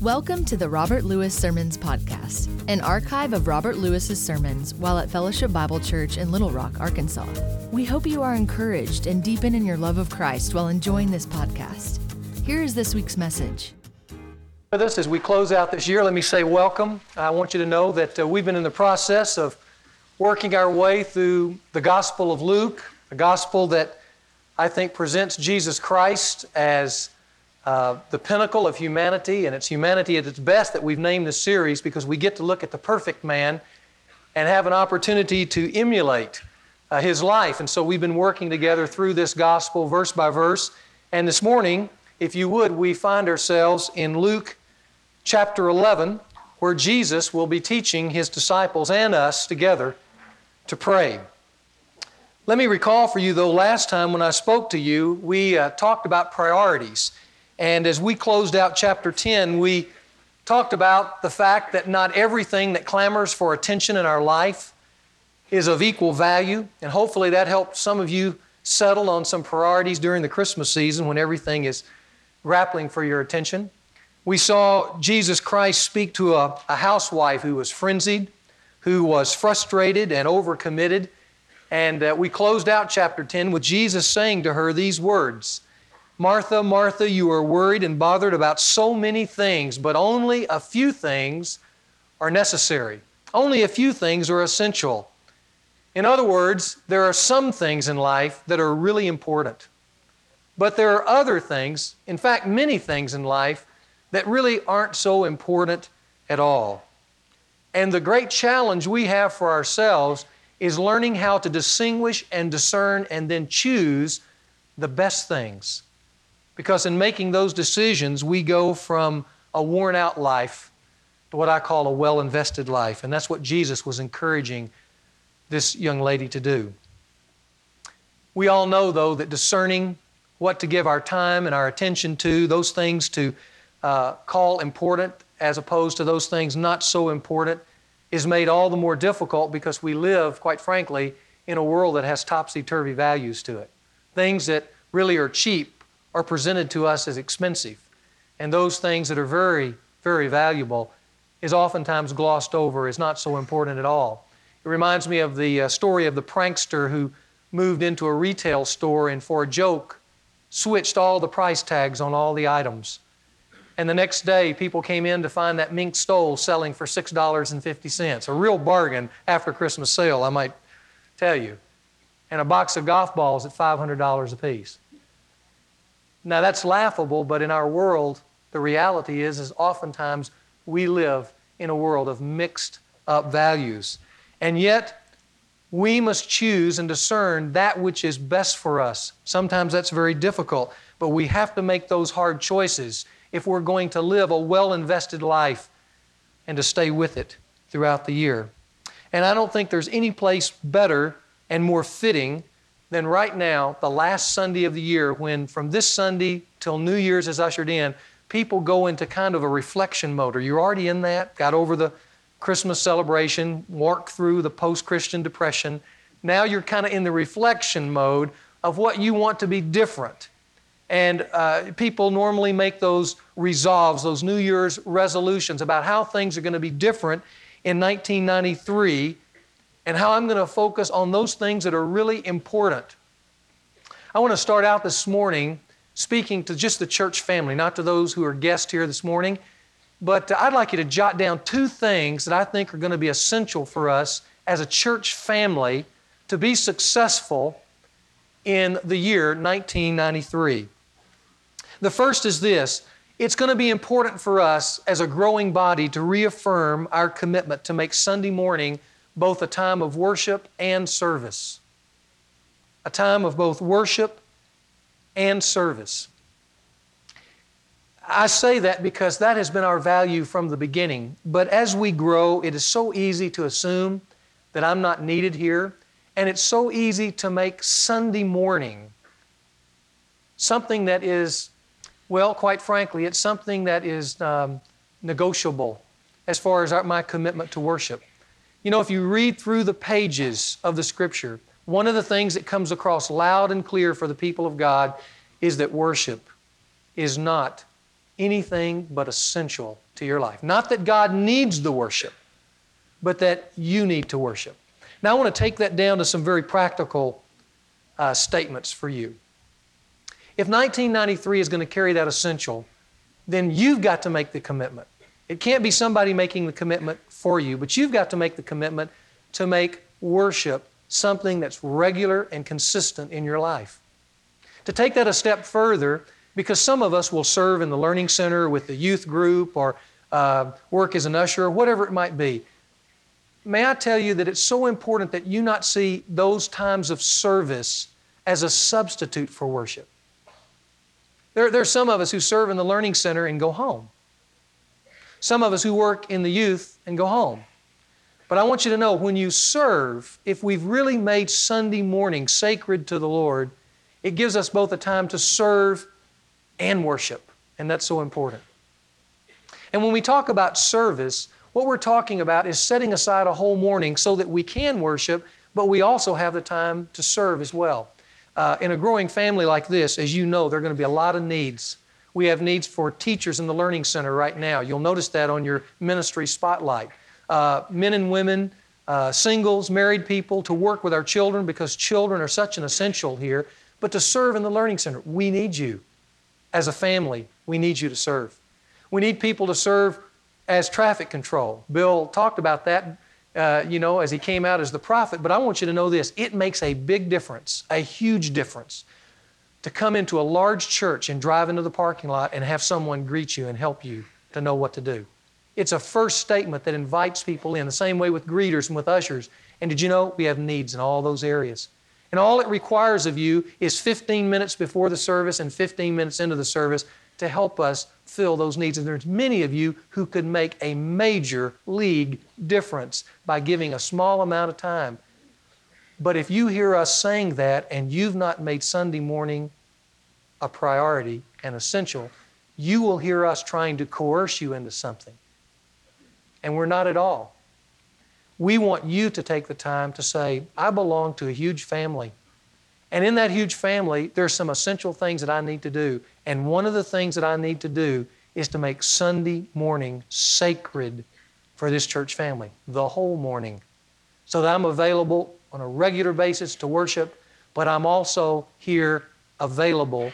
Welcome to the Robert Lewis Sermons Podcast, an archive of Robert Lewis's sermons while at Fellowship Bible Church in Little Rock, Arkansas. We hope you are encouraged and deepen in your love of Christ while enjoying this podcast. Here is this week's message. With us as we close out this year, let me say welcome. I want you to know that uh, we've been in the process of working our way through the Gospel of Luke, a gospel that I think presents Jesus Christ as uh, the pinnacle of humanity, and it's humanity at its best that we've named this series because we get to look at the perfect man and have an opportunity to emulate uh, his life. And so we've been working together through this gospel verse by verse. And this morning, if you would, we find ourselves in Luke chapter 11, where Jesus will be teaching his disciples and us together to pray. Let me recall for you, though, last time when I spoke to you, we uh, talked about priorities. And as we closed out chapter 10, we talked about the fact that not everything that clamors for attention in our life is of equal value. And hopefully that helped some of you settle on some priorities during the Christmas season when everything is grappling for your attention. We saw Jesus Christ speak to a, a housewife who was frenzied, who was frustrated and overcommitted. And uh, we closed out chapter 10 with Jesus saying to her these words Martha, Martha, you are worried and bothered about so many things, but only a few things are necessary. Only a few things are essential. In other words, there are some things in life that are really important. But there are other things, in fact, many things in life, that really aren't so important at all. And the great challenge we have for ourselves is learning how to distinguish and discern and then choose the best things because in making those decisions, we go from a worn out life to what I call a well invested life. And that's what Jesus was encouraging this young lady to do. We all know, though, that discerning what to give our time and our attention to, those things to uh, call important as opposed to those things not so important, is made all the more difficult because we live, quite frankly, in a world that has topsy turvy values to it. Things that really are cheap are presented to us as expensive. And those things that are very, very valuable is oftentimes glossed over, is not so important at all. It reminds me of the uh, story of the prankster who moved into a retail store and, for a joke, switched all the price tags on all the items. And the next day, people came in to find that mink stole selling for $6.50, a real bargain after Christmas sale, I might tell you. And a box of golf balls at $500 a piece. Now that's laughable, but in our world, the reality is, is oftentimes we live in a world of mixed up values. And yet, we must choose and discern that which is best for us. Sometimes that's very difficult, but we have to make those hard choices if we're going to live a well invested life and to stay with it throughout the year. And I don't think there's any place better and more fitting than right now, the last Sunday of the year, when from this Sunday till New Year's is ushered in, people go into kind of a reflection mode. Are you already in that? Got over the Christmas celebration, walked through the post Christian depression. Now you're kind of in the reflection mode of what you want to be different. And uh, people normally make those resolves, those New Year's resolutions about how things are going to be different in 1993 and how I'm going to focus on those things that are really important. I want to start out this morning speaking to just the church family, not to those who are guests here this morning, but I'd like you to jot down two things that I think are going to be essential for us as a church family to be successful in the year 1993. The first is this it's going to be important for us as a growing body to reaffirm our commitment to make Sunday morning both a time of worship and service. A time of both worship and service. I say that because that has been our value from the beginning. But as we grow, it is so easy to assume that I'm not needed here. And it's so easy to make Sunday morning something that is, well, quite frankly, it's something that is um, negotiable as far as our, my commitment to worship. You know, if you read through the pages of the Scripture, one of the things that comes across loud and clear for the people of God is that worship is not anything but essential to your life. Not that God needs the worship, but that you need to worship. Now, I want to take that down to some very practical uh, statements for you. If 1993 is going to carry that essential, then you've got to make the commitment. It can't be somebody making the commitment for you, but you've got to make the commitment to make worship something that's regular and consistent in your life. To take that a step further, because some of us will serve in the Learning Center with the youth group or uh, work as an usher or whatever it might be. May I tell you that it's so important that you not see those times of service as a substitute for worship. There, there are some of us who serve in the Learning Center and go home. Some of us who work in the youth and go home. But I want you to know when you serve, if we've really made Sunday morning sacred to the Lord, it gives us both a time to serve and worship. And that's so important. And when we talk about service, what we're talking about is setting aside a whole morning so that we can worship, but we also have the time to serve as well. Uh, in a growing family like this, as you know, there are going to be a lot of needs. We have needs for teachers in the Learning Center right now. You'll notice that on your ministry spotlight. Uh, men and women, uh, singles, married people, to work with our children because children are such an essential here, but to serve in the Learning Center. We need you. As a family, we need you to serve. We need people to serve as traffic control. Bill talked about that, uh, you know, as he came out as the prophet, but I want you to know this it makes a big difference, a huge difference, to come into a large church and drive into the parking lot and have someone greet you and help you to know what to do. It's a first statement that invites people in, the same way with greeters and with ushers. And did you know we have needs in all those areas? And all it requires of you is 15 minutes before the service and 15 minutes into the service to help us fill those needs. And there's many of you who could make a major league difference by giving a small amount of time. But if you hear us saying that and you've not made Sunday morning a priority and essential, you will hear us trying to coerce you into something. And we're not at all. We want you to take the time to say, I belong to a huge family. And in that huge family, there's some essential things that I need to do. And one of the things that I need to do is to make Sunday morning sacred for this church family, the whole morning, so that I'm available on a regular basis to worship, but I'm also here available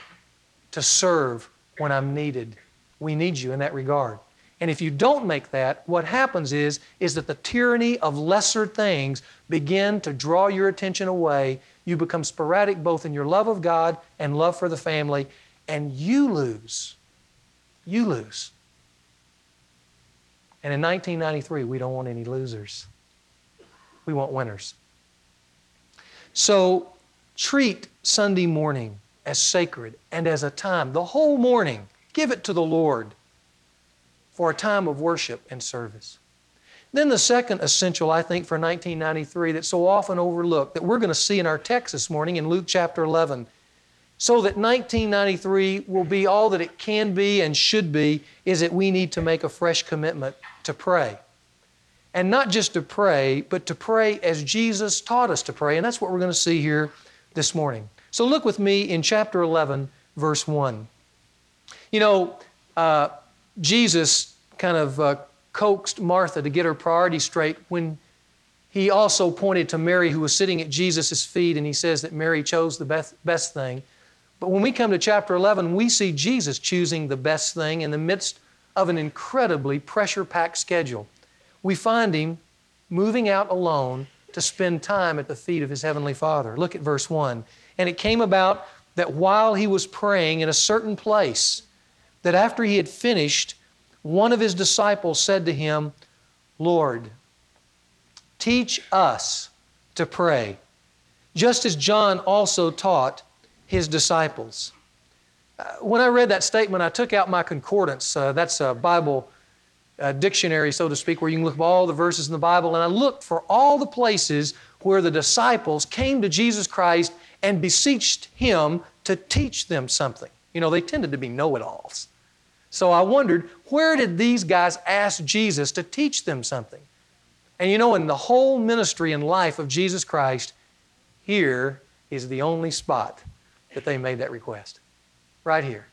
to serve when I'm needed. We need you in that regard. And if you don't make that, what happens is, is that the tyranny of lesser things begin to draw your attention away. You become sporadic both in your love of God and love for the family, and you lose. You lose. And in 1993, we don't want any losers. We want winners. So treat Sunday morning as sacred and as a time, the whole morning. Give it to the Lord for a time of worship and service. Then the second essential, I think, for 1993 that's so often overlooked that we're going to see in our text this morning in Luke chapter 11, so that 1993 will be all that it can be and should be, is that we need to make a fresh commitment to pray. And not just to pray, but to pray as Jesus taught us to pray. And that's what we're going to see here this morning. So look with me in chapter 11, verse 1. You know, uh, Jesus kind of uh, coaxed Martha to get her priorities straight when he also pointed to Mary, who was sitting at Jesus' feet, and he says that Mary chose the best, best thing. But when we come to chapter 11, we see Jesus choosing the best thing in the midst of an incredibly pressure packed schedule. We find him moving out alone to spend time at the feet of his heavenly Father. Look at verse 1. And it came about that while he was praying in a certain place, that after he had finished, one of his disciples said to him, Lord, teach us to pray, just as John also taught his disciples. Uh, when I read that statement, I took out my concordance. Uh, that's a Bible uh, dictionary, so to speak, where you can look up all the verses in the Bible. And I looked for all the places where the disciples came to Jesus Christ and beseeched him to teach them something. You know, they tended to be know it alls. So I wondered, where did these guys ask Jesus to teach them something? And you know, in the whole ministry and life of Jesus Christ, here is the only spot that they made that request. Right here.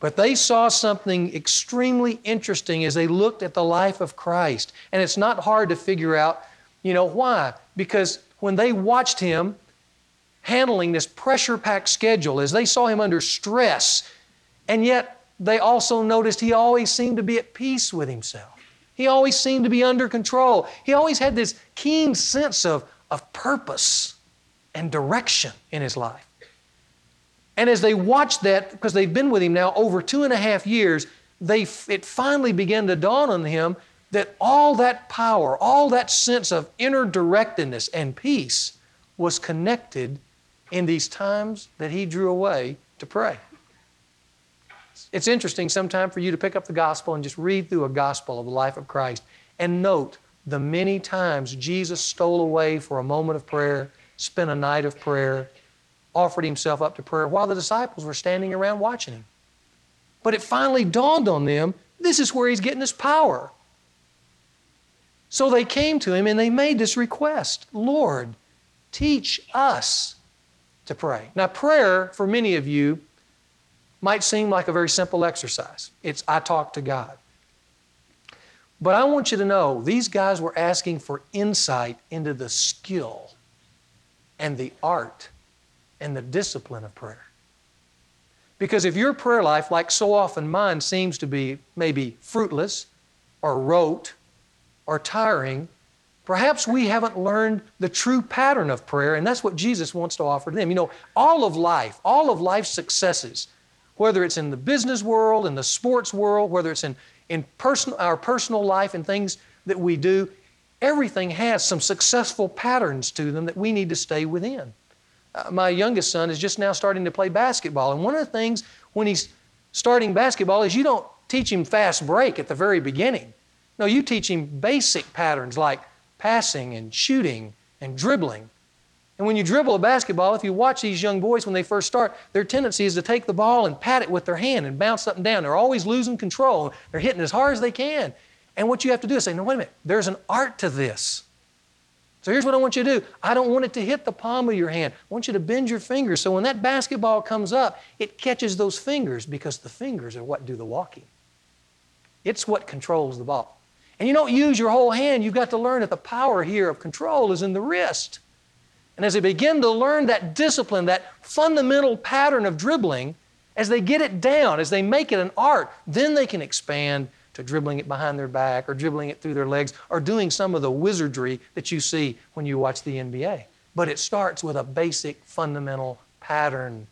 But they saw something extremely interesting as they looked at the life of Christ. And it's not hard to figure out, you know, why. Because when they watched him handling this pressure packed schedule, as they saw him under stress, and yet they also noticed he always seemed to be at peace with himself. He always seemed to be under control. He always had this keen sense of, of purpose and direction in his life. And as they watched that, because they've been with him now over two and a half years, they, it finally began to dawn on him that all that power, all that sense of inner directedness and peace was connected in these times that he drew away to pray. It's interesting sometime for you to pick up the gospel and just read through a gospel of the life of Christ and note the many times Jesus stole away for a moment of prayer, spent a night of prayer, offered himself up to prayer while the disciples were standing around watching him. But it finally dawned on them this is where he's getting his power. So they came to him and they made this request Lord, teach us to pray. Now, prayer for many of you might seem like a very simple exercise. It's I talk to God. But I want you to know these guys were asking for insight into the skill and the art and the discipline of prayer. Because if your prayer life, like so often mine, seems to be maybe fruitless or rote or tiring, perhaps we haven't learned the true pattern of prayer, and that's what Jesus wants to offer to them. You know, all of life, all of life's successes, whether it's in the business world, in the sports world, whether it's in, in personal, our personal life and things that we do, everything has some successful patterns to them that we need to stay within. Uh, my youngest son is just now starting to play basketball. And one of the things when he's starting basketball is you don't teach him fast break at the very beginning. No, you teach him basic patterns like passing and shooting and dribbling. And when you dribble a basketball, if you watch these young boys when they first start, their tendency is to take the ball and pat it with their hand and bounce up and down. They're always losing control. They're hitting as hard as they can. And what you have to do is say, no, wait a minute, there's an art to this. So here's what I want you to do. I don't want it to hit the palm of your hand. I want you to bend your fingers so when that basketball comes up, it catches those fingers because the fingers are what do the walking. It's what controls the ball. And you don't use your whole hand. You've got to learn that the power here of control is in the wrist. And as they begin to learn that discipline, that fundamental pattern of dribbling, as they get it down, as they make it an art, then they can expand to dribbling it behind their back or dribbling it through their legs or doing some of the wizardry that you see when you watch the NBA. But it starts with a basic fundamental pattern.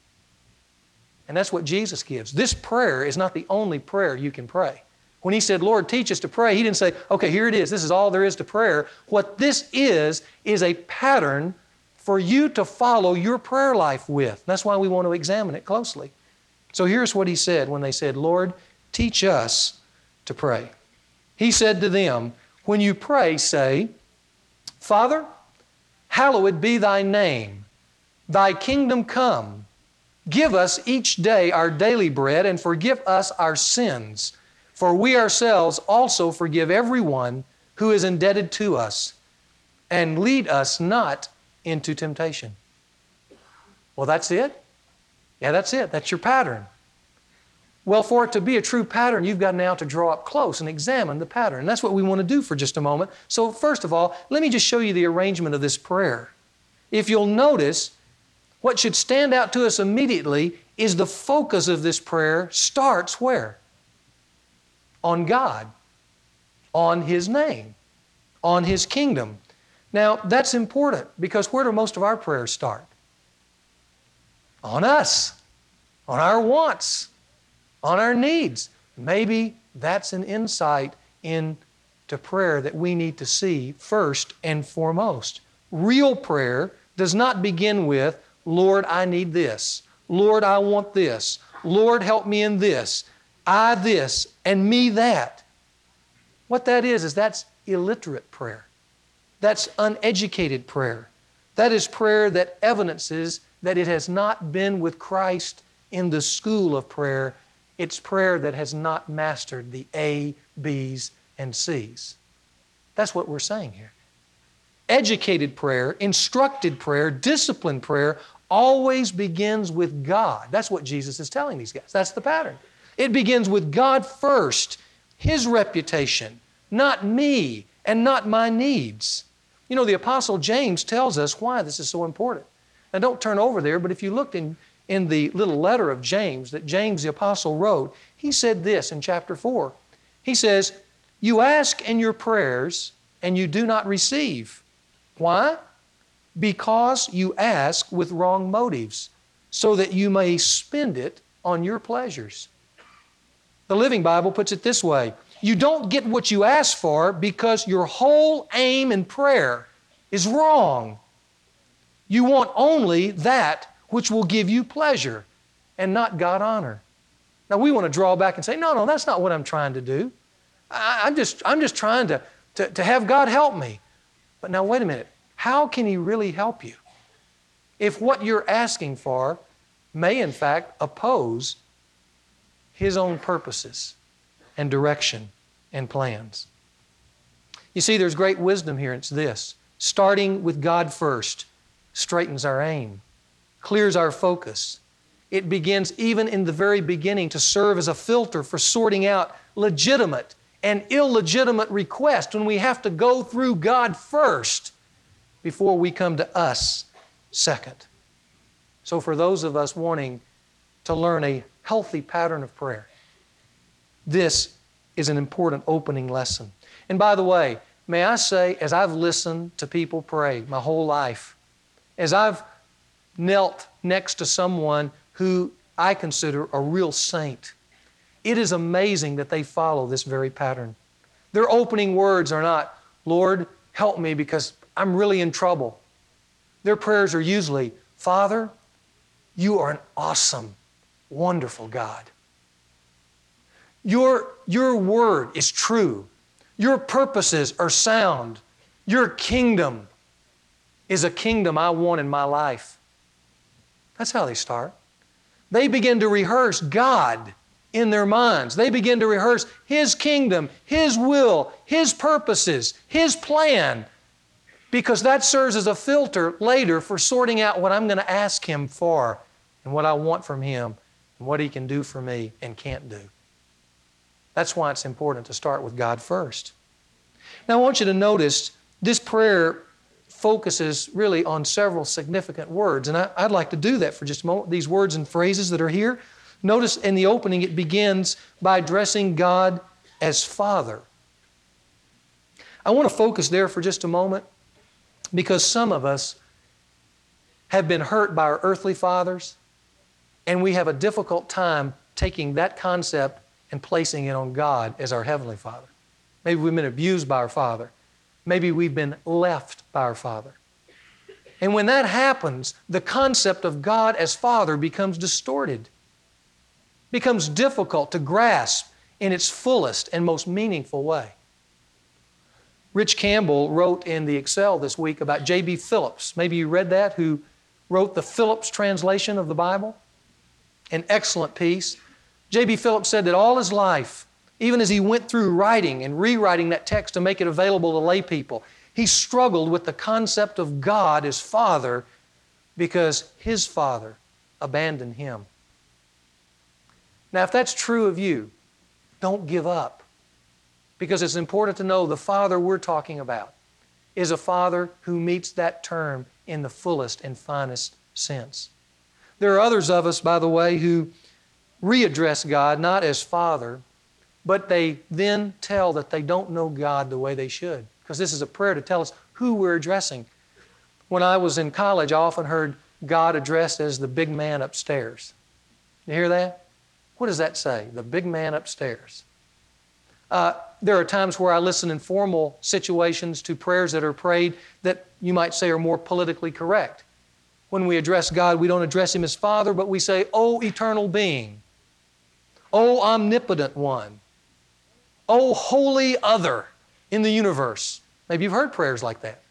And that's what Jesus gives. This prayer is not the only prayer you can pray. When he said, Lord, teach us to pray, he didn't say, okay, here it is. This is all there is to prayer. What this is, is a pattern for you to follow your prayer life with. That's why we want to examine it closely. So here's what he said when they said, Lord, teach us to pray. He said to them, When you pray, say, Father, hallowed be thy name, thy kingdom come. Give us each day our daily bread and forgive us our sins, for we ourselves also forgive everyone who is indebted to us. And lead us not into temptation. Well, that's it? Yeah, that's it. That's your pattern. Well, for it to be a true pattern, you've got now to draw up close and examine the pattern. And that's what we want to do for just a moment. So, first of all, let me just show you the arrangement of this prayer. If you'll notice, what should stand out to us immediately is the focus of this prayer starts where? On God, on His name, on His kingdom. Now, that's important because where do most of our prayers start? On us, on our wants on our needs. Maybe that's an insight into prayer that we need to see first and foremost. Real prayer does not begin with, Lord, I need this. Lord, I want this. Lord, help me in this. I this, and me that. What that is, is that's illiterate prayer. That's uneducated prayer. That is prayer that evidences that it has not been with Christ in the school of prayer it's prayer that has not mastered the A, B's, and C's. That's what we're saying here. Educated prayer, instructed prayer, disciplined prayer always begins with God. That's what Jesus is telling these guys. That's the pattern. It begins with God first, His reputation, not me and not my needs. You know, the Apostle James tells us why this is so important. Now, don't turn over there, but if you looked in, in the little letter of James that James the Apostle wrote, he said this in chapter 4. He says, You ask in your prayers, and you do not receive. Why? Because you ask with wrong motives, so that you may spend it on your pleasures. The Living Bible puts it this way You don't get what you ask for because your whole aim in prayer is wrong. You want only that which will give you pleasure and not God honor. Now we want to draw back and say, no, no, that's not what I'm trying to do. I, am just, I'm just trying to, to, to have God help me. But now, wait a minute. How can He really help you? If what you're asking for may, in fact, oppose His own purposes and direction and plans. You see, there's great wisdom here. It's this starting with God first straightens our aim, clears our focus. It begins, even in the very beginning, to serve as a filter for sorting out legitimate and illegitimate requests when we have to go through God first before we come to us second. So, for those of us wanting to learn a healthy pattern of prayer, this is an important opening lesson. And by the way, may I say, as I've listened to people pray my whole life, as I've knelt next to someone who I consider a real saint, it is amazing that they follow this very pattern. Their opening words are not, Lord, help me because I'm really in trouble. Their prayers are usually, Father, you are an awesome, wonderful God. Your, your word is true. Your purposes are sound. Your kingdom is a kingdom I want in my life. That's how they start. They begin to rehearse God in their minds. They begin to rehearse His kingdom, His will, His purposes, His plan, because that serves as a filter later for sorting out what I'm going to ask Him for and what I want from Him and what He can do for me and can't do. That's why it's important to start with God first. Now, I want you to notice this prayer focuses really on several significant words. And I, would like to do that for just a moment. These words and phrases that are here. Notice in the opening, it begins by addressing God as Father. I want to focus there for just a moment because some of us have been hurt by our earthly fathers, and we have a difficult time taking that concept and placing it on God as our Heavenly Father. Maybe we've been abused by our Father. Maybe we've been left by our Father. And when that happens, the concept of God as Father becomes distorted, becomes difficult to grasp in its fullest and most meaningful way. Rich Campbell wrote in the Excel this week about J.B. Phillips. Maybe you read that, who wrote the Phillips translation of the Bible. An excellent piece. J.B. Phillips said that all his life, even as he went through writing and rewriting that text to make it available to lay people, he struggled with the concept of God as Father because his Father abandoned him. Now, if that's true of you, don't give up because it's important to know the Father we're talking about is a Father who meets that term in the fullest and finest sense. There are others of us, by the way, who readdress God not as Father, but they then tell that they don't know God the way they should. Because this is a prayer to tell us who we're addressing. When I was in college, I often heard God addressed as the big man upstairs. You hear that? What does that say? The big man upstairs. Uh, there are times where I listen in formal situations to prayers that are prayed that you might say are more politically correct. When we address God, we don't address Him as Father, but we say, Oh, eternal being, Oh, omnipotent one, Oh, holy other in the universe. Maybe you've heard prayers like that.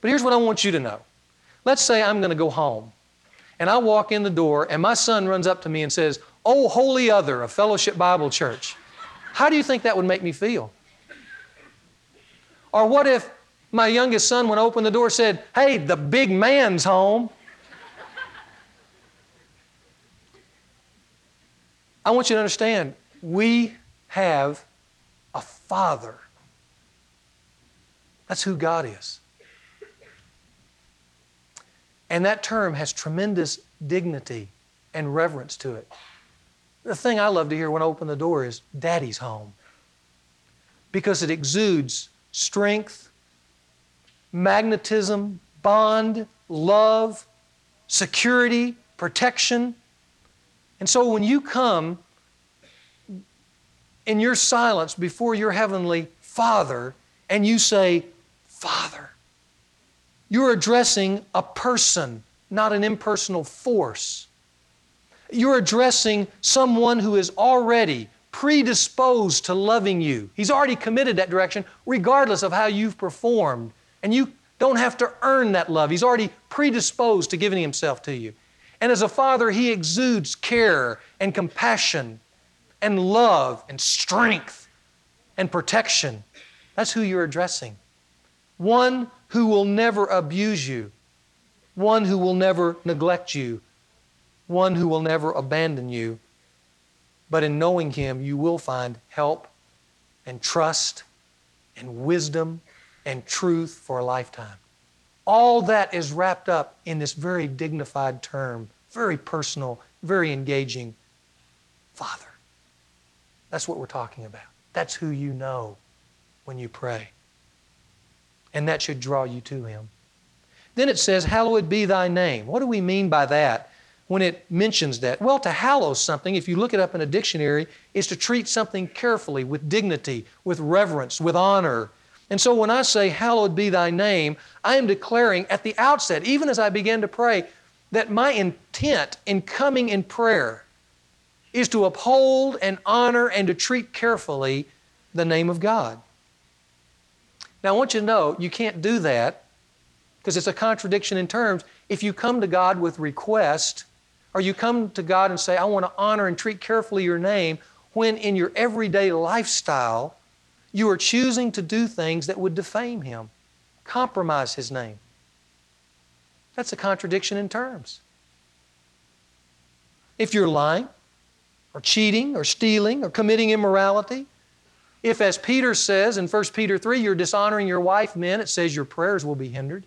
But here's what I want you to know. Let's say I'm going to go home, and I walk in the door, and my son runs up to me and says, Oh, holy other of Fellowship Bible Church. How do you think that would make me feel? Or what if my youngest son, when I opened the door, said, Hey, the big man's home? I want you to understand we have a Father. That's who God is. And that term has tremendous dignity and reverence to it. The thing I love to hear when I open the door is Daddy's home. Because it exudes strength, magnetism, bond, love, security, protection. And so when you come in your silence before your heavenly Father and you say, Father, you're addressing a person, not an impersonal force. You're addressing someone who is already predisposed to loving you. He's already committed that direction, regardless of how you've performed. And you don't have to earn that love. He's already predisposed to giving Himself to you. And as a father, He exudes care and compassion and love and strength and protection. That's who you're addressing. One who will never abuse you, one who will never neglect you, one who will never abandon you. But in knowing Him, you will find help and trust and wisdom and truth for a lifetime. All that is wrapped up in this very dignified term, very personal, very engaging Father. That's what we're talking about. That's who you know when you pray. And that should draw you to Him. Then it says, Hallowed be thy name. What do we mean by that when it mentions that? Well, to hallow something, if you look it up in a dictionary, is to treat something carefully, with dignity, with reverence, with honor. And so when I say, Hallowed be thy name, I am declaring at the outset, even as I begin to pray, that my intent in coming in prayer is to uphold and honor and to treat carefully the name of God. Now, I want you to know you can't do that because it's a contradiction in terms. If you come to God with request, or you come to God and say, I want to honor and treat carefully your name, when in your everyday lifestyle, you are choosing to do things that would defame Him, compromise His name. That's a contradiction in terms. If you're lying, or cheating, or stealing, or committing immorality, if, as Peter says in 1 Peter 3, you're dishonoring your wife, men, it says your prayers will be hindered.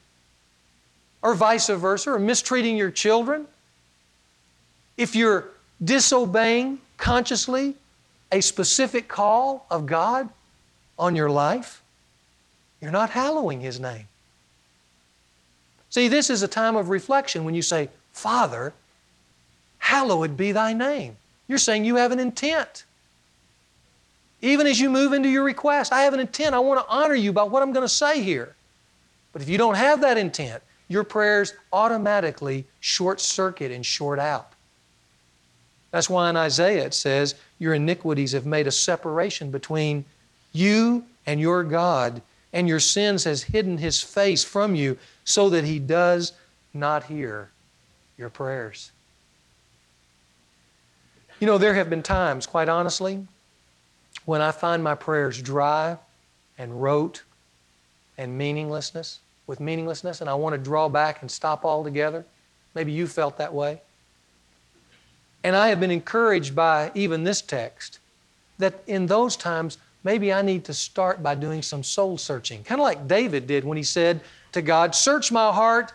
Or vice versa, or mistreating your children. If you're disobeying consciously a specific call of God on your life, you're not hallowing His name. See, this is a time of reflection when you say, Father, hallowed be thy name. You're saying you have an intent. Even as you move into your request, I have an intent. I want to honor you by what I'm going to say here. But if you don't have that intent, your prayers automatically short circuit and short out. That's why in Isaiah it says, Your iniquities have made a separation between you and your God, and your sins has hidden his face from you so that he does not hear your prayers. You know, there have been times, quite honestly, when I find my prayers dry and rote and meaninglessness, with meaninglessness, and I want to draw back and stop altogether. Maybe you felt that way. And I have been encouraged by even this text that in those times, maybe I need to start by doing some soul searching, kind of like David did when he said to God, Search my heart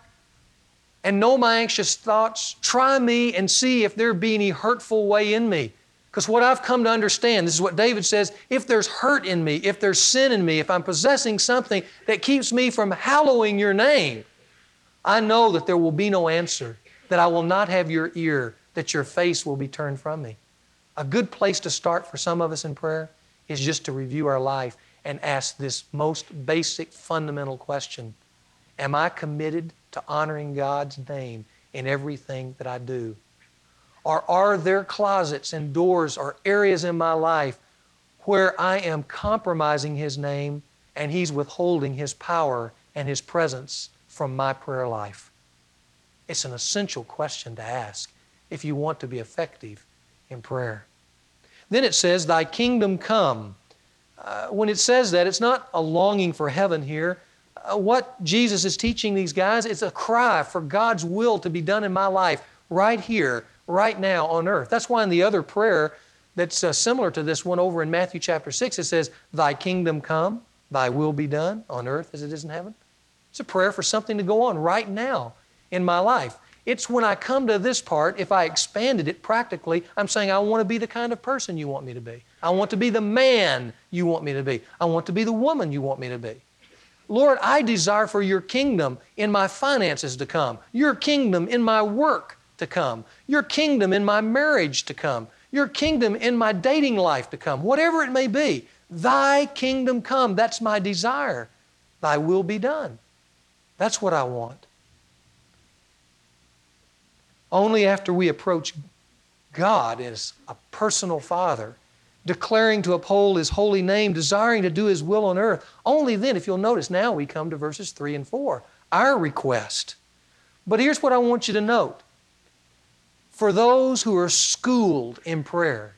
and know my anxious thoughts. Try me and see if there be any hurtful way in me. Because what I've come to understand, this is what David says if there's hurt in me, if there's sin in me, if I'm possessing something that keeps me from hallowing your name, I know that there will be no answer, that I will not have your ear, that your face will be turned from me. A good place to start for some of us in prayer is just to review our life and ask this most basic, fundamental question Am I committed to honoring God's name in everything that I do? Or are there closets and doors or areas in my life where I am compromising His name and He's withholding His power and His presence from my prayer life? It's an essential question to ask if you want to be effective in prayer. Then it says, Thy kingdom come. Uh, when it says that, it's not a longing for heaven here. Uh, what Jesus is teaching these guys, it's a cry for God's will to be done in my life right here right now on earth. That's why in the other prayer, that's uh, similar to this one over in Matthew chapter 6. It says, Thy kingdom come, thy will be done on earth as it is in heaven. It's a prayer for something to go on right now in my life. It's when I come to this part, if I expanded it practically, I'm saying, I want to be the kind of person you want me to be. I want to be the man you want me to be. I want to be the woman you want me to be. Lord, I desire for your kingdom in my finances to come, your kingdom in my work to come, your kingdom in my marriage to come, your kingdom in my dating life to come, whatever it may be. Thy kingdom come. That's my desire. Thy will be done. That's what I want. Only after we approach God as a personal Father, declaring to uphold His holy name, desiring to do His will on earth, only then, if you'll notice, now we come to verses 3 and 4, our request. But here's what I want you to note for those who are schooled in prayer,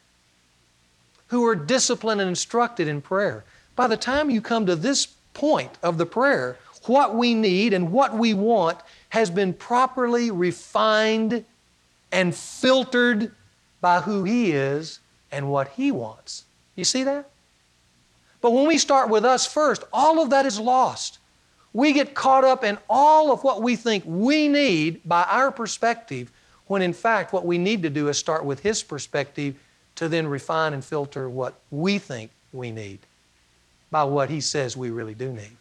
who are disciplined and instructed in prayer, by the time you come to this point of the prayer, what we need and what we want has been properly refined and filtered by who He is and what He wants. You see that? But when we start with us first, all of that is lost. We get caught up in all of what we think we need by our perspective, when in fact what we need to do is start with His perspective to then refine and filter what we think we need by what He says we really do need.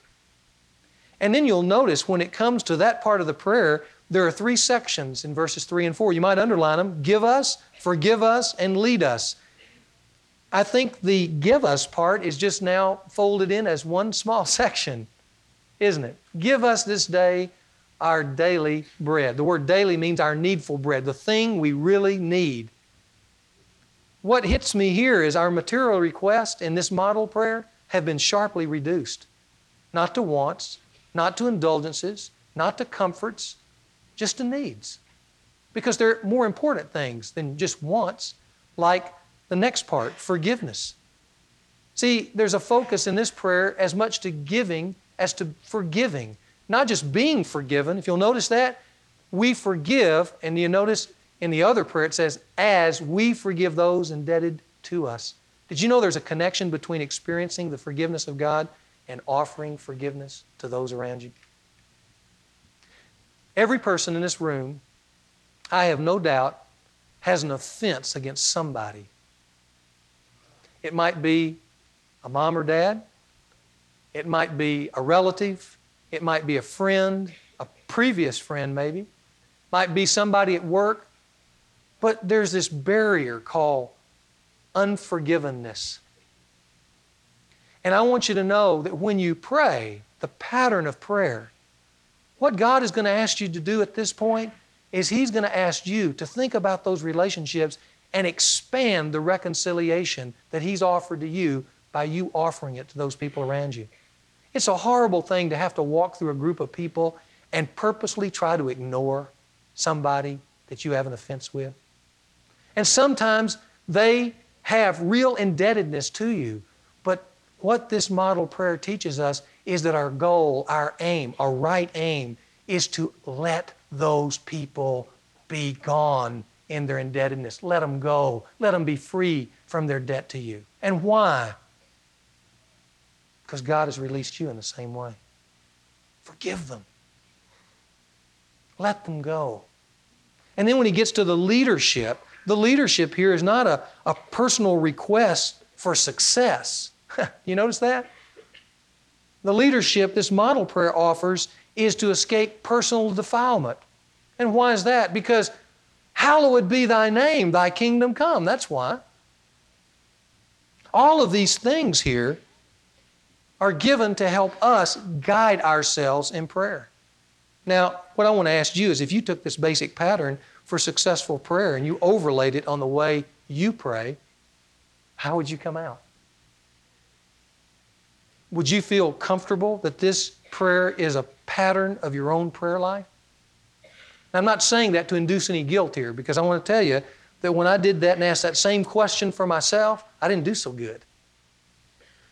And then you'll notice when it comes to that part of the prayer, there are three sections in verses 3 and 4. You might underline them give us, forgive us, and lead us. I think the give us part is just now folded in as one small section, isn't it? Give us this day our daily bread. The word daily means our needful bread, the thing we really need. What hits me here is our material requests in this model prayer have been sharply reduced, not to wants, not to indulgences, not to comforts, just to needs. Because there are more important things than just wants, like the next part forgiveness. See, there's a focus in this prayer as much to giving as to forgiving. Not just being forgiven, if you'll notice that, we forgive, and you notice in the other prayer it says, as we forgive those indebted to us. Did you know there's a connection between experiencing the forgiveness of God and offering forgiveness to those around you. Every person in this room, I have no doubt, has an offense against somebody. It might be a mom or dad, it might be a relative, it might be a friend, a previous friend maybe, might be somebody at work, but there's this barrier called unforgivenness. And I want you to know that when you pray, the pattern of prayer, what God is going to ask you to do at this point is He's going to ask you to think about those relationships and expand the reconciliation that He's offered to you by you offering it to those people around you. It's a horrible thing to have to walk through a group of people and purposely try to ignore somebody that you have an offense with. And sometimes they have real indebtedness to you, what this model prayer teaches us is that our goal, our aim, our right aim is to let those people be gone in their indebtedness. Let them go. Let them be free from their debt to you. And why? Because God has released you in the same way. Forgive them. Let them go. And then when he gets to the leadership, the leadership here is not a, a personal request for success. you notice that? The leadership this model prayer offers is to escape personal defilement. And why is that? Because hallowed be thy name, thy kingdom come. That's why. All of these things here are given to help us guide ourselves in prayer. Now, what I want to ask you is if you took this basic pattern for successful prayer and you overlaid it on the way you pray, how would you come out? Would you feel comfortable that this prayer is a pattern of your own prayer life? Now, I'm not saying that to induce any guilt here because I want to tell you that when I did that and asked that same question for myself, I didn't do so good.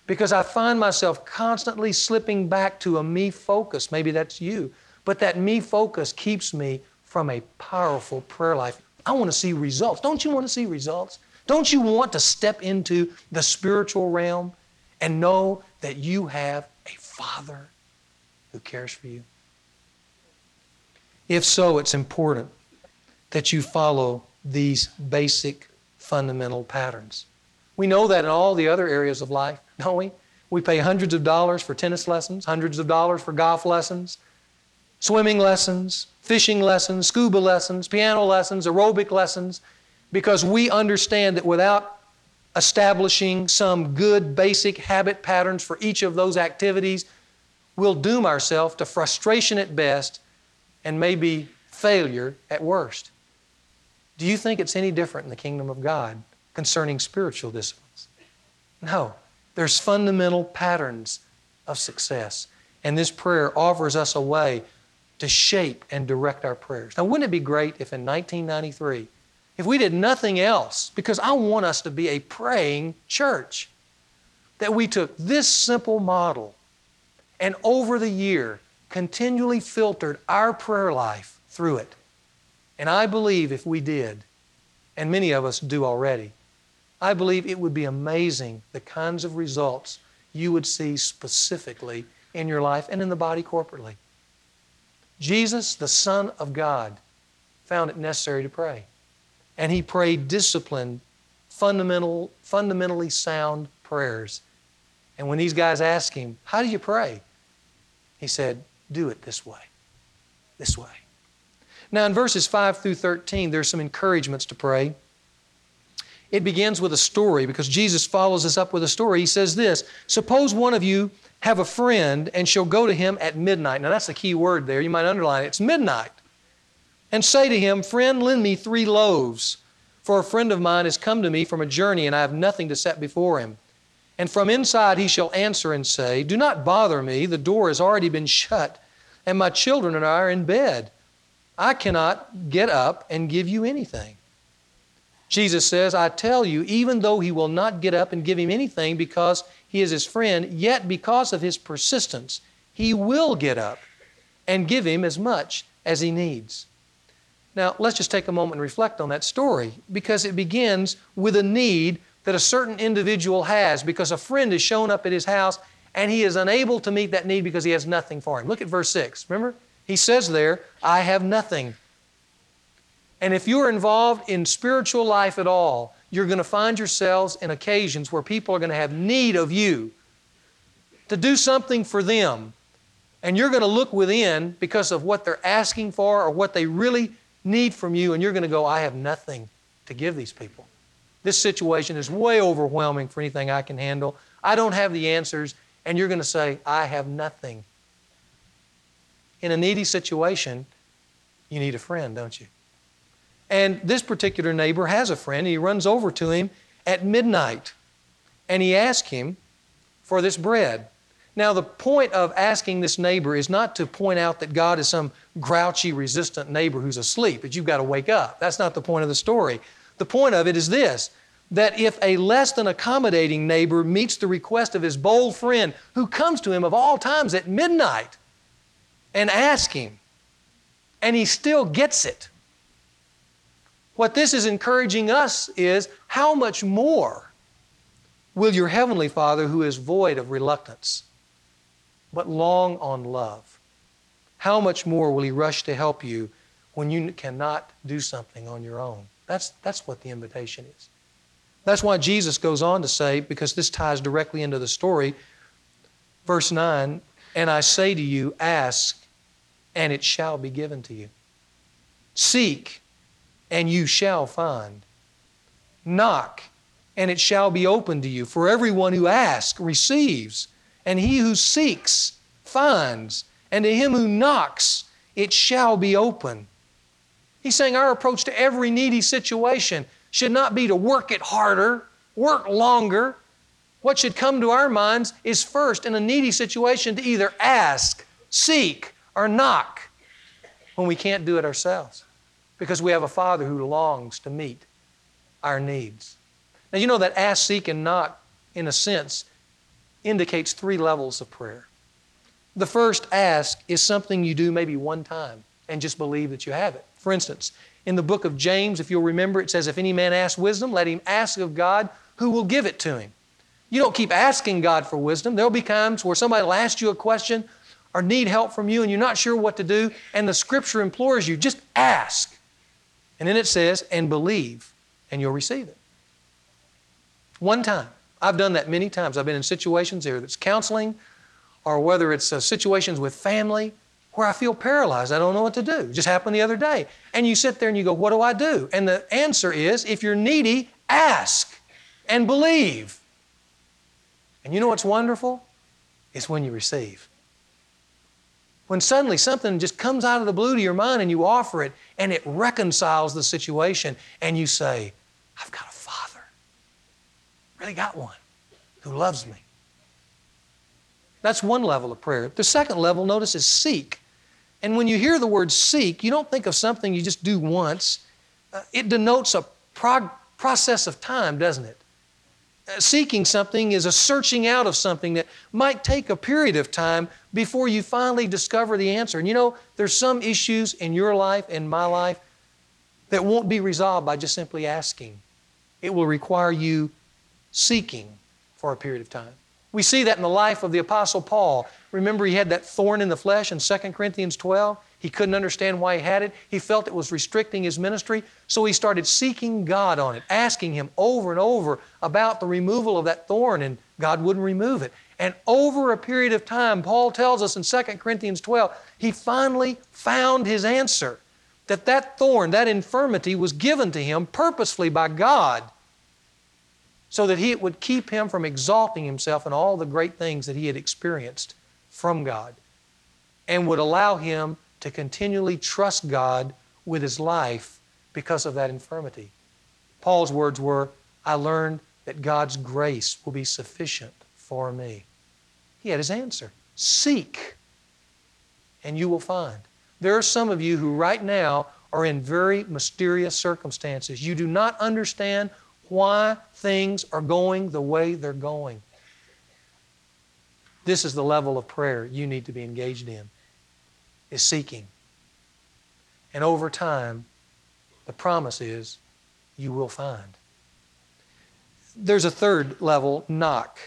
Because I find myself constantly slipping back to a me focus. Maybe that's you. But that me focus keeps me from a powerful prayer life. I want to see results. Don't you want to see results? Don't you want to step into the spiritual realm and know that you have a Father who cares for you? If so, it's important that you follow these basic fundamental patterns. We know that in all the other areas of life, don't we? We pay hundreds of dollars for tennis lessons, hundreds of dollars for golf lessons, swimming lessons, fishing lessons, scuba lessons, piano lessons, aerobic lessons, because we understand that without establishing some good basic habit patterns for each of those activities, we'll doom ourselves to frustration at best and maybe failure at worst. Do you think it's any different in the kingdom of God concerning spiritual disciplines? No. There's fundamental patterns of success. And this prayer offers us a way to shape and direct our prayers. Now, wouldn't it be great if in 1993, if we did nothing else, because I want us to be a praying church, that we took this simple model and over the year continually filtered our prayer life through it. And I believe if we did, and many of us do already, I believe it would be amazing the kinds of results you would see specifically in your life and in the body corporately. Jesus, the Son of God, found it necessary to pray. And he prayed disciplined, fundamental, fundamentally sound prayers. And when these guys asked him, How do you pray? He said, do it this way. This way. Now, in verses 5 through 13, there's some encouragements to pray. It begins with a story because Jesus follows us up with a story. He says this Suppose one of you have a friend and shall go to him at midnight. Now, that's the key word there. You might underline it. It's midnight. And say to him, Friend, lend me three loaves, for a friend of mine has come to me from a journey, and I have nothing to set before him. And from inside he shall answer and say, Do not bother me, the door has already been shut, and my children and I are in bed. I cannot get up and give you anything. Jesus says, I tell you, even though he will not get up and give him anything because he is his friend, yet because of his persistence, he will get up and give him as much as he needs. Now, let's just take a moment and reflect on that story because it begins with a need that a certain individual has because a friend has shown up at his house and he is unable to meet that need because he has nothing for him. Look at verse 6. Remember? He says there, I have nothing. And if you're involved in spiritual life at all, you're going to find yourselves in occasions where people are going to have need of you to do something for them. And you're going to look within because of what they're asking for or what they really need from you, and you're going to go, I have nothing to give these people. This situation is way overwhelming for anything I can handle. I don't have the answers. And you're going to say, I have nothing. In a needy situation, you need a friend, don't you? And this particular neighbor has a friend. He runs over to him at midnight and he asks him for this bread. Now, the point of asking this neighbor is not to point out that God is some grouchy, resistant neighbor who's asleep, that you've got to wake up. That's not the point of the story. The point of it is this that if a less than accommodating neighbor meets the request of his bold friend who comes to him of all times at midnight and asks him, and he still gets it, what this is encouraging us is how much more will your Heavenly Father, who is void of reluctance, but long on love, how much more will He rush to help you when you cannot do something on your own? That's, that's what the invitation is. That's why Jesus goes on to say, because this ties directly into the story, verse 9, and I say to you, ask, and it shall be given to you. Seek, and you shall find. Knock, and it shall be opened to you. For everyone who asks receives, and he who seeks finds, and to him who knocks it shall be open. He's saying our approach to every needy situation should not be to work it harder, work longer. What should come to our minds is first, in a needy situation, to either ask, seek, or knock when we can't do it ourselves because we have a Father who longs to meet our needs. Now, you know that ask, seek, and knock, in a sense, indicates three levels of prayer. The first ask is something you do maybe one time and just believe that you have it. For instance, in the book of James, if you'll remember, it says, If any man asks wisdom, let him ask of God, who will give it to him. You don't keep asking God for wisdom. There'll be times where somebody will ask you a question or need help from you and you're not sure what to do, and the scripture implores you, just ask. And then it says, and believe, and you'll receive it. One time. I've done that many times. I've been in situations, whether that's counseling or whether it's uh, situations with family, where I feel paralyzed. I don't know what to do. It just happened the other day. And you sit there and you go, What do I do? And the answer is if you're needy, ask and believe. And you know what's wonderful? It's when you receive. When suddenly something just comes out of the blue to your mind and you offer it and it reconciles the situation and you say, I've got a father. Really got one who loves me. That's one level of prayer. The second level, notice, is seek. And when you hear the word seek, you don't think of something you just do once. Uh, it denotes a prog- process of time, doesn't it? Uh, seeking something is a searching out of something that might take a period of time before you finally discover the answer. And you know, there's some issues in your life and my life that won't be resolved by just simply asking. It will require you seeking for a period of time. We see that in the life of the Apostle Paul. Remember, he had that thorn in the flesh in 2 Corinthians 12? He couldn't understand why he had it. He felt it was restricting his ministry. So he started seeking God on it, asking Him over and over about the removal of that thorn, and God wouldn't remove it. And over a period of time, Paul tells us in 2 Corinthians 12, he finally found his answer that that thorn, that infirmity, was given to him purposefully by God so that he, it would keep him from exalting himself in all the great things that he had experienced from God and would allow him to continually trust God with his life because of that infirmity. Paul's words were, I learned that God's grace will be sufficient for me. He had his answer Seek, and you will find. There are some of you who right now are in very mysterious circumstances. You do not understand why things are going the way they're going. This is the level of prayer you need to be engaged in, is seeking. And over time, the promise is you will find. There's a third level, knock.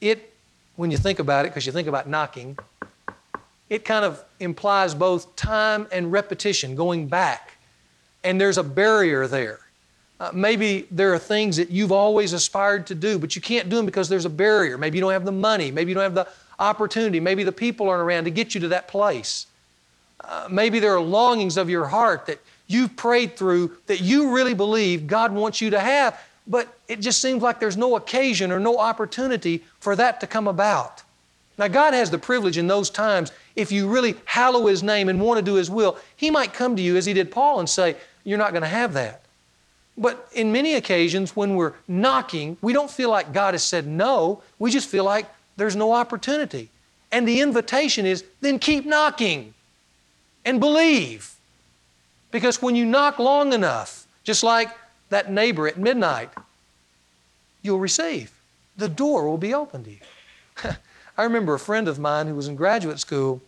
It, when you think about it, because you think about knocking, it kind of implies both time and repetition, going back. And there's a barrier there. Uh, maybe there are things that you've always aspired to do, but you can't do them because there's a barrier. Maybe you don't have the money. Maybe you don't have the opportunity. Maybe the people aren't around to get you to that place. Uh, maybe there are longings of your heart that you've prayed through that you really believe God wants you to have, but it just seems like there's no occasion or no opportunity for that to come about. Now, God has the privilege in those times, if you really hallow His name and want to do His will, He might come to you as He did Paul and say, You're not going to have that. But in many occasions, when we're knocking, we don't feel like God has said no. We just feel like there's no opportunity. And the invitation is then keep knocking and believe. Because when you knock long enough, just like that neighbor at midnight, you'll receive. The door will be open to you. I remember a friend of mine who was in graduate school.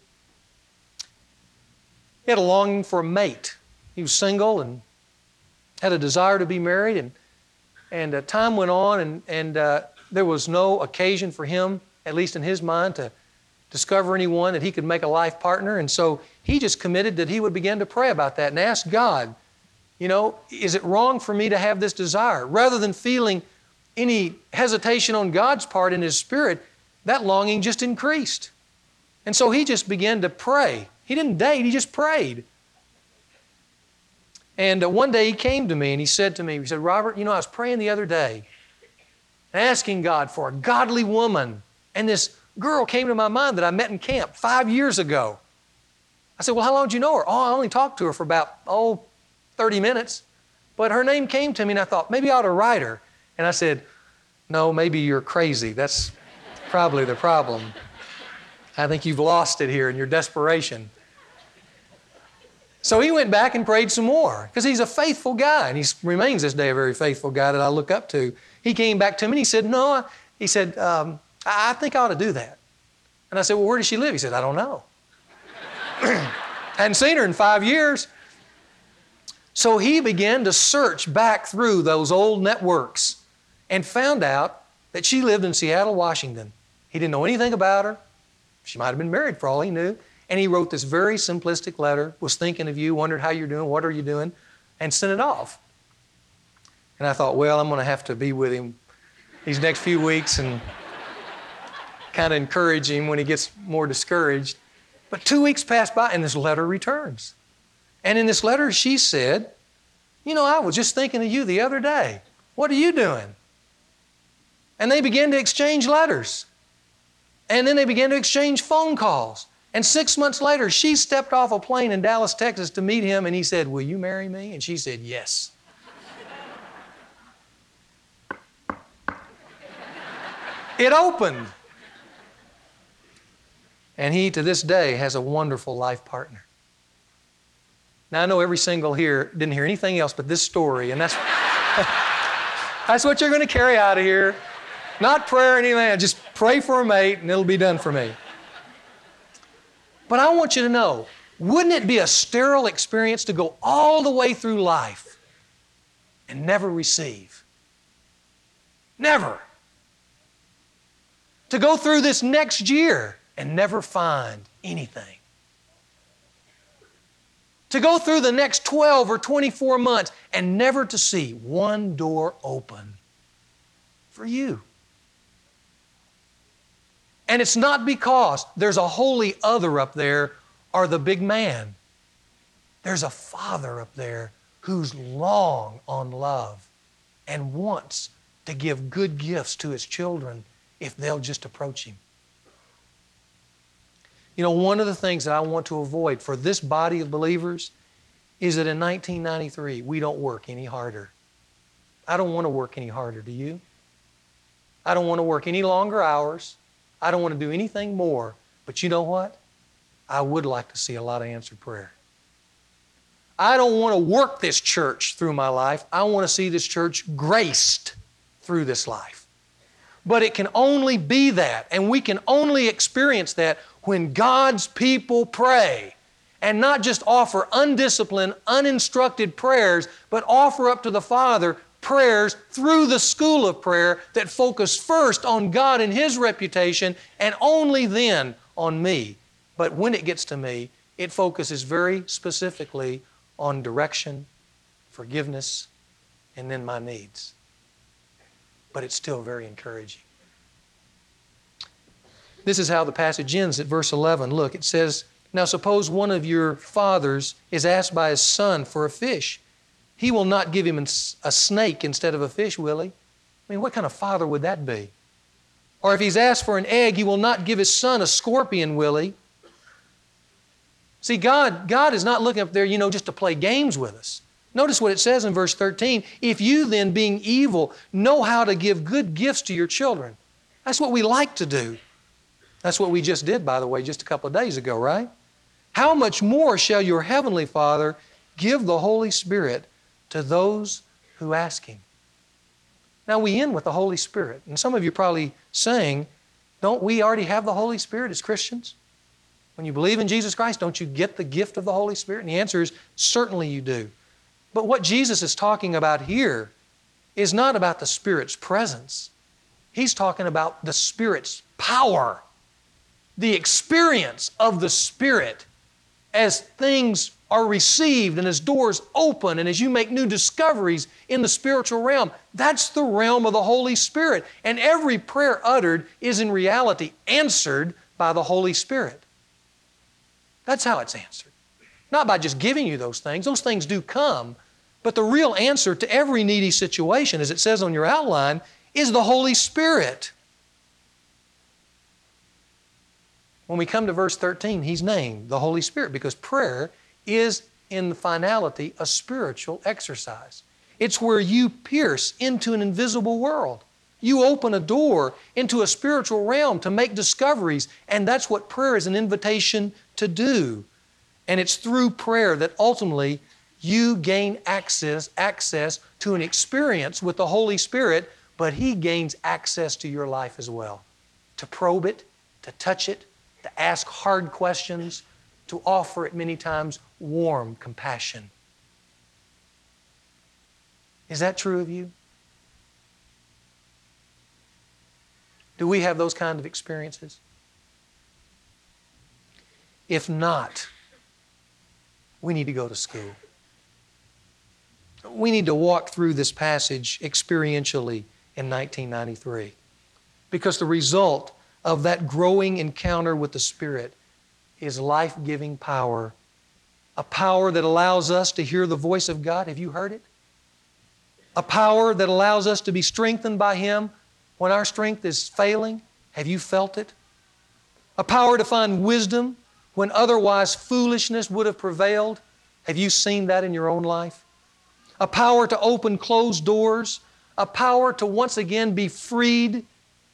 He had a longing for a mate. He was single and had a desire to be married, and, and uh, time went on, and, and uh, there was no occasion for him, at least in his mind, to discover anyone that he could make a life partner. And so he just committed that he would begin to pray about that and ask God, you know, is it wrong for me to have this desire? Rather than feeling any hesitation on God's part in his spirit, that longing just increased. And so he just began to pray. He didn't date, he just prayed. And uh, one day he came to me and he said to me, he said, Robert, you know, I was praying the other day asking God for a godly woman. And this girl came to my mind that I met in camp five years ago. I said, Well, how long did you know her? Oh, I only talked to her for about, oh, 30 minutes. But her name came to me and I thought, maybe I ought to write her. And I said, No, maybe you're crazy. That's probably the problem. I think you've lost it here in your desperation. So he went back and prayed some more because he's a faithful guy and he remains this day a very faithful guy that I look up to. He came back to me and he said, No, he said, um, I think I ought to do that. And I said, Well, where does she live? He said, I don't know. Hadn't seen her in five years. So he began to search back through those old networks and found out that she lived in Seattle, Washington. He didn't know anything about her. She might have been married for all he knew. And he wrote this very simplistic letter, was thinking of you, wondered how you're doing, what are you doing, and sent it off. And I thought, well, I'm going to have to be with him these next few weeks and kind of encourage him when he gets more discouraged. But two weeks passed by and this letter returns. And in this letter, she said, You know, I was just thinking of you the other day. What are you doing? And they began to exchange letters. And then they began to exchange phone calls. And six months later, she stepped off a plane in Dallas, Texas to meet him, and he said, Will you marry me? And she said, Yes. it opened. And he, to this day, has a wonderful life partner. Now, I know every single here didn't hear anything else but this story, and that's, that's what you're going to carry out of here. Not prayer or anything, just pray for a mate, and it'll be done for me. But I want you to know wouldn't it be a sterile experience to go all the way through life and never receive? Never. To go through this next year and never find anything. To go through the next 12 or 24 months and never to see one door open for you. And it's not because there's a holy other up there or the big man. There's a father up there who's long on love and wants to give good gifts to his children if they'll just approach him. You know, one of the things that I want to avoid for this body of believers is that in 1993, we don't work any harder. I don't want to work any harder, do you? I don't want to work any longer hours. I don't want to do anything more. But you know what? I would like to see a lot of answered prayer. I don't want to work this church through my life. I want to see this church graced through this life. But it can only be that, and we can only experience that when God's people pray and not just offer undisciplined, uninstructed prayers, but offer up to the Father prayers through the school of prayer that focus first on God and His reputation and only then on me. But when it gets to me, it focuses very specifically on direction, forgiveness, and then my needs. But it's still very encouraging. This is how the passage ends at verse 11. Look, it says, Now suppose one of your fathers is asked by his son for a fish. He will not give him a snake instead of a fish, will he? I mean, what kind of father would that be? Or if he's asked for an egg, he will not give his son a scorpion, will he? See, God, God is not looking up there, you know, just to play games with us. Notice what it says in verse 13. If you then, being evil, know how to give good gifts to your children. That's what we like to do. That's what we just did, by the way, just a couple of days ago, right? How much more shall your heavenly Father give the Holy Spirit to those who ask Him? Now we end with the Holy Spirit. And some of you probably saying, don't we already have the Holy Spirit as Christians? When you believe in Jesus Christ, don't you get the gift of the Holy Spirit? And the answer is certainly you do. But what Jesus is talking about here is not about the Spirit's presence. He's talking about the Spirit's power the experience of the Spirit as things are received and as doors open and as you make new discoveries in the spiritual realm. That's the realm of the Holy Spirit. And every prayer uttered is in reality answered by the Holy Spirit. That's how it's answered. Not by just giving you those things, those things do come. But the real answer to every needy situation, as it says on your outline, is the Holy Spirit. When we come to verse 13, he's named the Holy Spirit because prayer is, in the finality, a spiritual exercise. It's where you pierce into an invisible world. You open a door into a spiritual realm to make discoveries, and that's what prayer is an invitation to do. And it's through prayer that ultimately you gain access, access to an experience with the Holy Spirit, but He gains access to your life as well. To probe it, to touch it, to ask hard questions, to offer at many times warm compassion. Is that true of you? Do we have those kind of experiences? If not, we need to go to school. We need to walk through this passage experientially in 1993 because the result of that growing encounter with the Spirit is life giving power, a power that allows us to hear the voice of God. Have you heard it? A power that allows us to be strengthened by Him when our strength is failing. Have you felt it? A power to find wisdom when otherwise foolishness would have prevailed. Have you seen that in your own life? A power to open closed doors, a power to once again be freed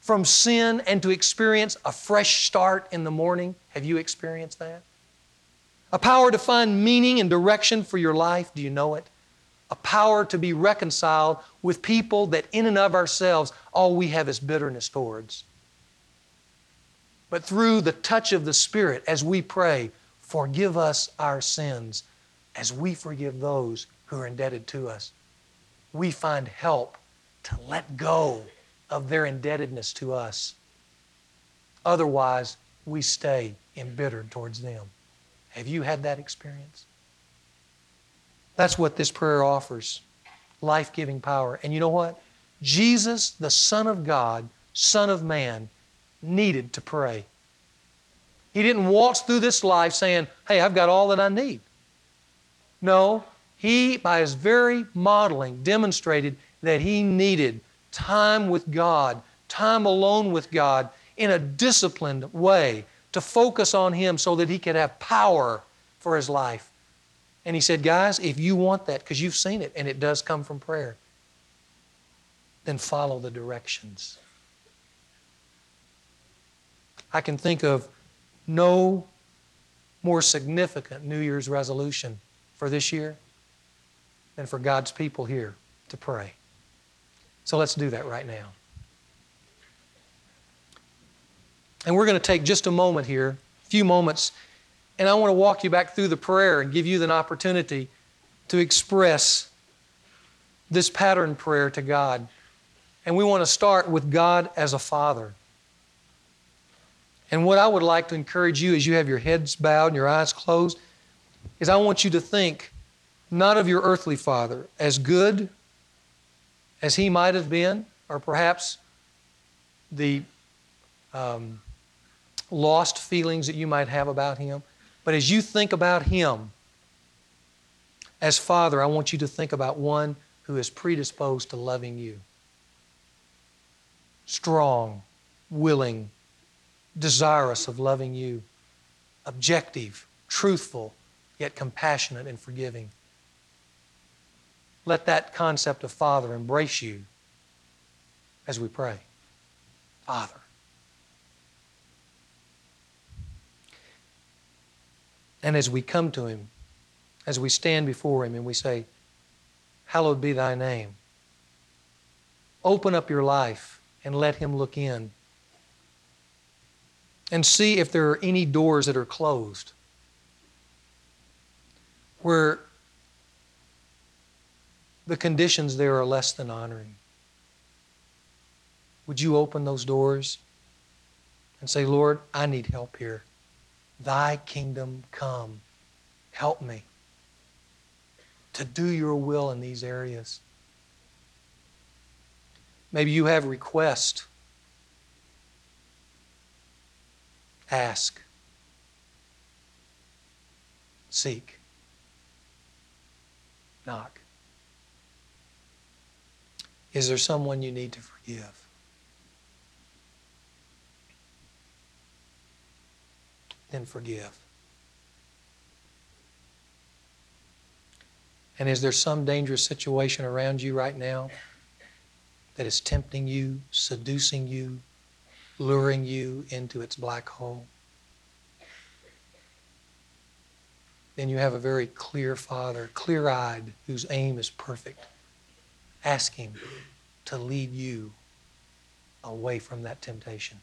from sin and to experience a fresh start in the morning. Have you experienced that? A power to find meaning and direction for your life. Do you know it? A power to be reconciled with people that, in and of ourselves, all we have is bitterness towards. But through the touch of the Spirit, as we pray, forgive us our sins as we forgive those who are indebted to us, we find help to let go of their indebtedness to us. Otherwise, we stay embittered towards them. Have you had that experience? That's what this prayer offers life giving power. And you know what? Jesus, the Son of God, Son of Man, needed to pray. He didn't waltz through this life saying, Hey, I've got all that I need. No, he, by his very modeling, demonstrated that he needed time with God, time alone with God in a disciplined way to focus on Him so that He could have power for His life. And He said, Guys, if you want that, because you've seen it and it does come from prayer, then follow the directions. I can think of no more significant New Year's resolution for this year than for God's people here to pray. So let's do that right now. And we're going to take just a moment here, a few moments, and I want to walk you back through the prayer and give you an opportunity to express this pattern prayer to God. And we want to start with God as a Father. And what I would like to encourage you as you have your heads bowed and your eyes closed is I want you to think not of your earthly father as good as he might have been, or perhaps the um, lost feelings that you might have about him. But as you think about him as Father, I want you to think about one who is predisposed to loving you. Strong, willing, desirous of loving you, objective, truthful, yet compassionate and forgiving. Let that concept of Father embrace you as we pray. Father. And as we come to Him, as we stand before Him and we say, Hallowed be Thy name, open up your life and let Him look in. And see if there are any doors that are closed where the conditions there are less than honoring. Would you open those doors and say, Lord, I need help here. Thy kingdom come. Help me to do your will in these areas. Maybe you have requests. Ask. Seek. Knock. Is there someone you need to forgive? Then forgive. And is there some dangerous situation around you right now that is tempting you, seducing you, luring you into its black hole? Then you have a very clear Father, clear eyed, whose aim is perfect. Ask Him to lead you away from that temptation.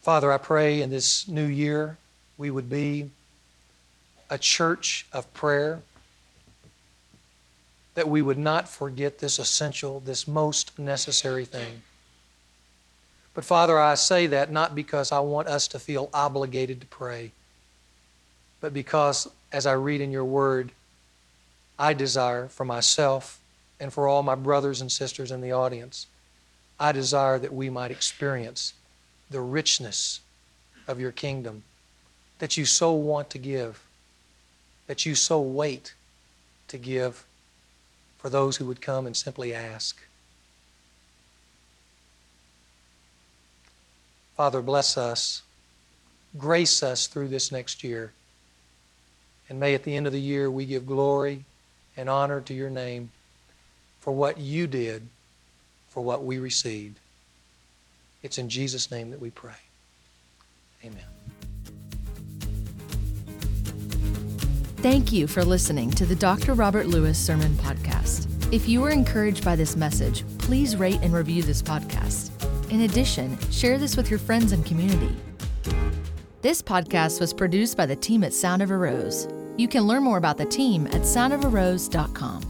Father, I pray in this new year we would be a church of prayer, that we would not forget this essential, this most necessary thing. But Father, I say that not because I want us to feel obligated to pray, but because, as I read in your word, I desire for myself and for all my brothers and sisters in the audience, I desire that we might experience the richness of your kingdom that you so want to give, that you so wait to give for those who would come and simply ask. Father, bless us, grace us through this next year, and may at the end of the year we give glory and honor to your name for what you did, for what we received. It's in Jesus' name that we pray. Amen. Thank you for listening to the Dr. Robert Lewis Sermon Podcast. If you were encouraged by this message, please rate and review this podcast. In addition, share this with your friends and community. This podcast was produced by the team at Sound of a Rose. You can learn more about the team at soundofarose.com.